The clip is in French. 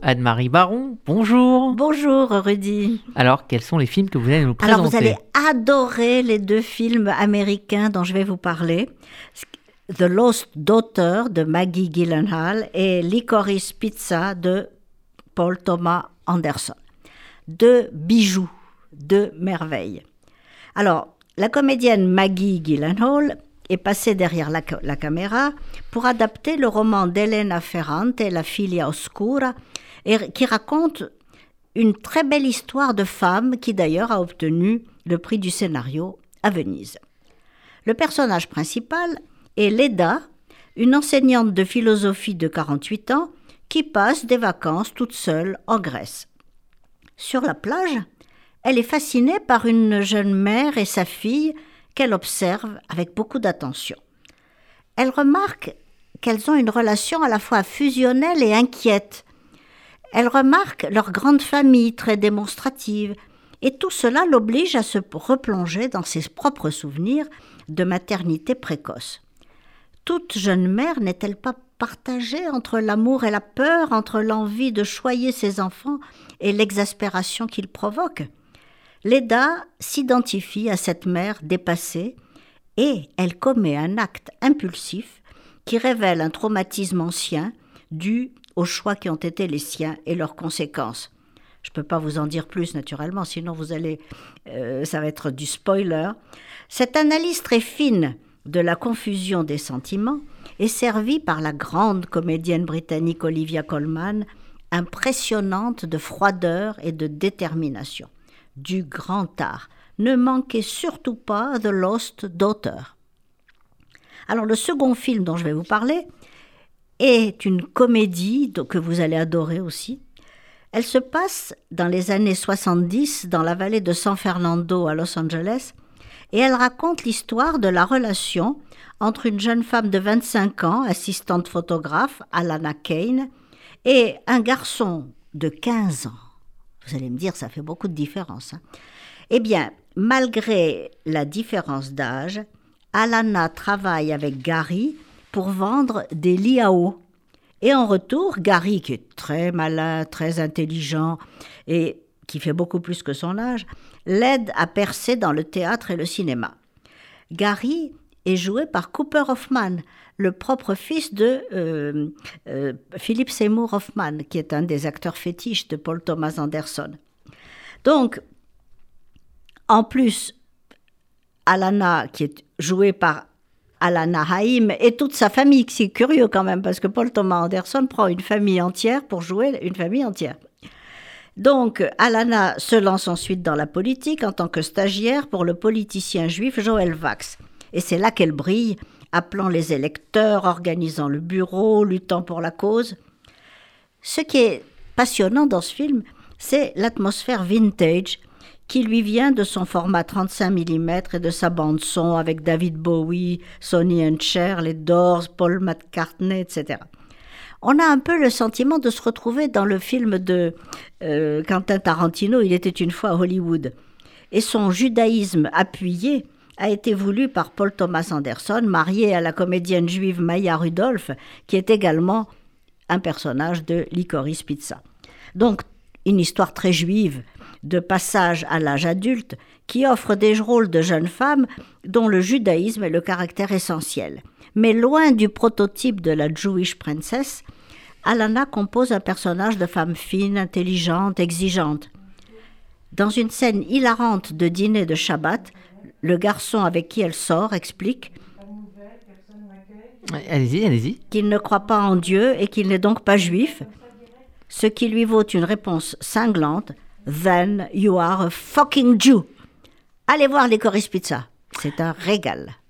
Anne-Marie Baron, bonjour. Bonjour Rudy. Alors, quels sont les films que vous allez nous présenter Alors, vous allez adorer les deux films américains dont je vais vous parler. The Lost Daughter de Maggie Gyllenhaal et Licorice Pizza de Paul Thomas Anderson. Deux bijoux, deux merveilles. Alors, la comédienne Maggie Gyllenhaal est passée derrière la, caméra pour adapter le roman d'Elena Ferrante, La Filia Oscura, qui raconte une très belle histoire de femme qui d'ailleurs a obtenu le prix du scénario à Venise. Le personnage principal est Leda, une enseignante de philosophie de 48 ans qui passe des vacances toute seule en Grèce. Sur la plage, elle est fascinée par une jeune mère et sa fille qu'elle observe avec beaucoup d'attention. Elle remarque qu'elles ont une relation à la fois fusionnelle et inquiète, elle remarque leur grande famille très démonstrative, et tout cela l'oblige à se replonger dans ses propres souvenirs de maternité précoce. Toute jeune mère n'est-elle pas partagée entre l'amour et la peur, entre l'envie de choyer ses enfants et l'exaspération qu'ils provoquent? Leda s'identifie à cette mère dépassée et elle commet un acte impulsif qui révèle un traumatisme ancien dû aux choix qui ont été les siens et leurs conséquences. Je ne peux pas vous en dire plus naturellement, sinon vous allez, euh, ça va être du spoiler. Cette analyse très fine de la confusion des sentiments est servie par la grande comédienne britannique Olivia Colman, impressionnante de froideur et de détermination. Du grand art. Ne manquez surtout pas The Lost Daughter. Alors le second film dont je vais vous parler est une comédie que vous allez adorer aussi. Elle se passe dans les années 70 dans la vallée de San Fernando à Los Angeles et elle raconte l'histoire de la relation entre une jeune femme de 25 ans, assistante photographe, Alana Kane, et un garçon de 15 ans. Vous allez me dire, ça fait beaucoup de différence. Hein. eh bien, malgré la différence d'âge, Alana travaille avec Gary, pour vendre des lits à eau. Et en retour, Gary, qui est très malin, très intelligent et qui fait beaucoup plus que son âge, l'aide à percer dans le théâtre et le cinéma. Gary est joué par Cooper Hoffman, le propre fils de euh, euh, Philip Seymour Hoffman, qui est un des acteurs fétiches de Paul Thomas Anderson. Donc, en plus, Alana, qui est jouée par Alana Haim et toute sa famille. C'est curieux quand même, parce que Paul Thomas Anderson prend une famille entière pour jouer une famille entière. Donc, Alana se lance ensuite dans la politique en tant que stagiaire pour le politicien juif Joël Vax. Et c'est là qu'elle brille, appelant les électeurs, organisant le bureau, luttant pour la cause. Ce qui est passionnant dans ce film, c'est l'atmosphère vintage qui lui vient de son format 35 mm et de sa bande son avec David Bowie, Sonny and Cher, les Doors, Paul McCartney, etc. On a un peu le sentiment de se retrouver dans le film de euh, Quentin Tarantino, Il était une fois à Hollywood. Et son judaïsme appuyé a été voulu par Paul Thomas Anderson, marié à la comédienne juive Maya Rudolph, qui est également un personnage de Licorice Pizza. Donc, une histoire très juive, de passage à l'âge adulte qui offre des rôles de jeunes femmes dont le judaïsme est le caractère essentiel. Mais loin du prototype de la Jewish princess, Alana compose un personnage de femme fine, intelligente, exigeante. Dans une scène hilarante de dîner de Shabbat, le garçon avec qui elle sort explique Allez-y, allez-y. Qu'il ne croit pas en Dieu et qu'il n'est donc pas juif, ce qui lui vaut une réponse cinglante then you are a fucking Jew. Allez voir les Coris Pizza. C'est un régal.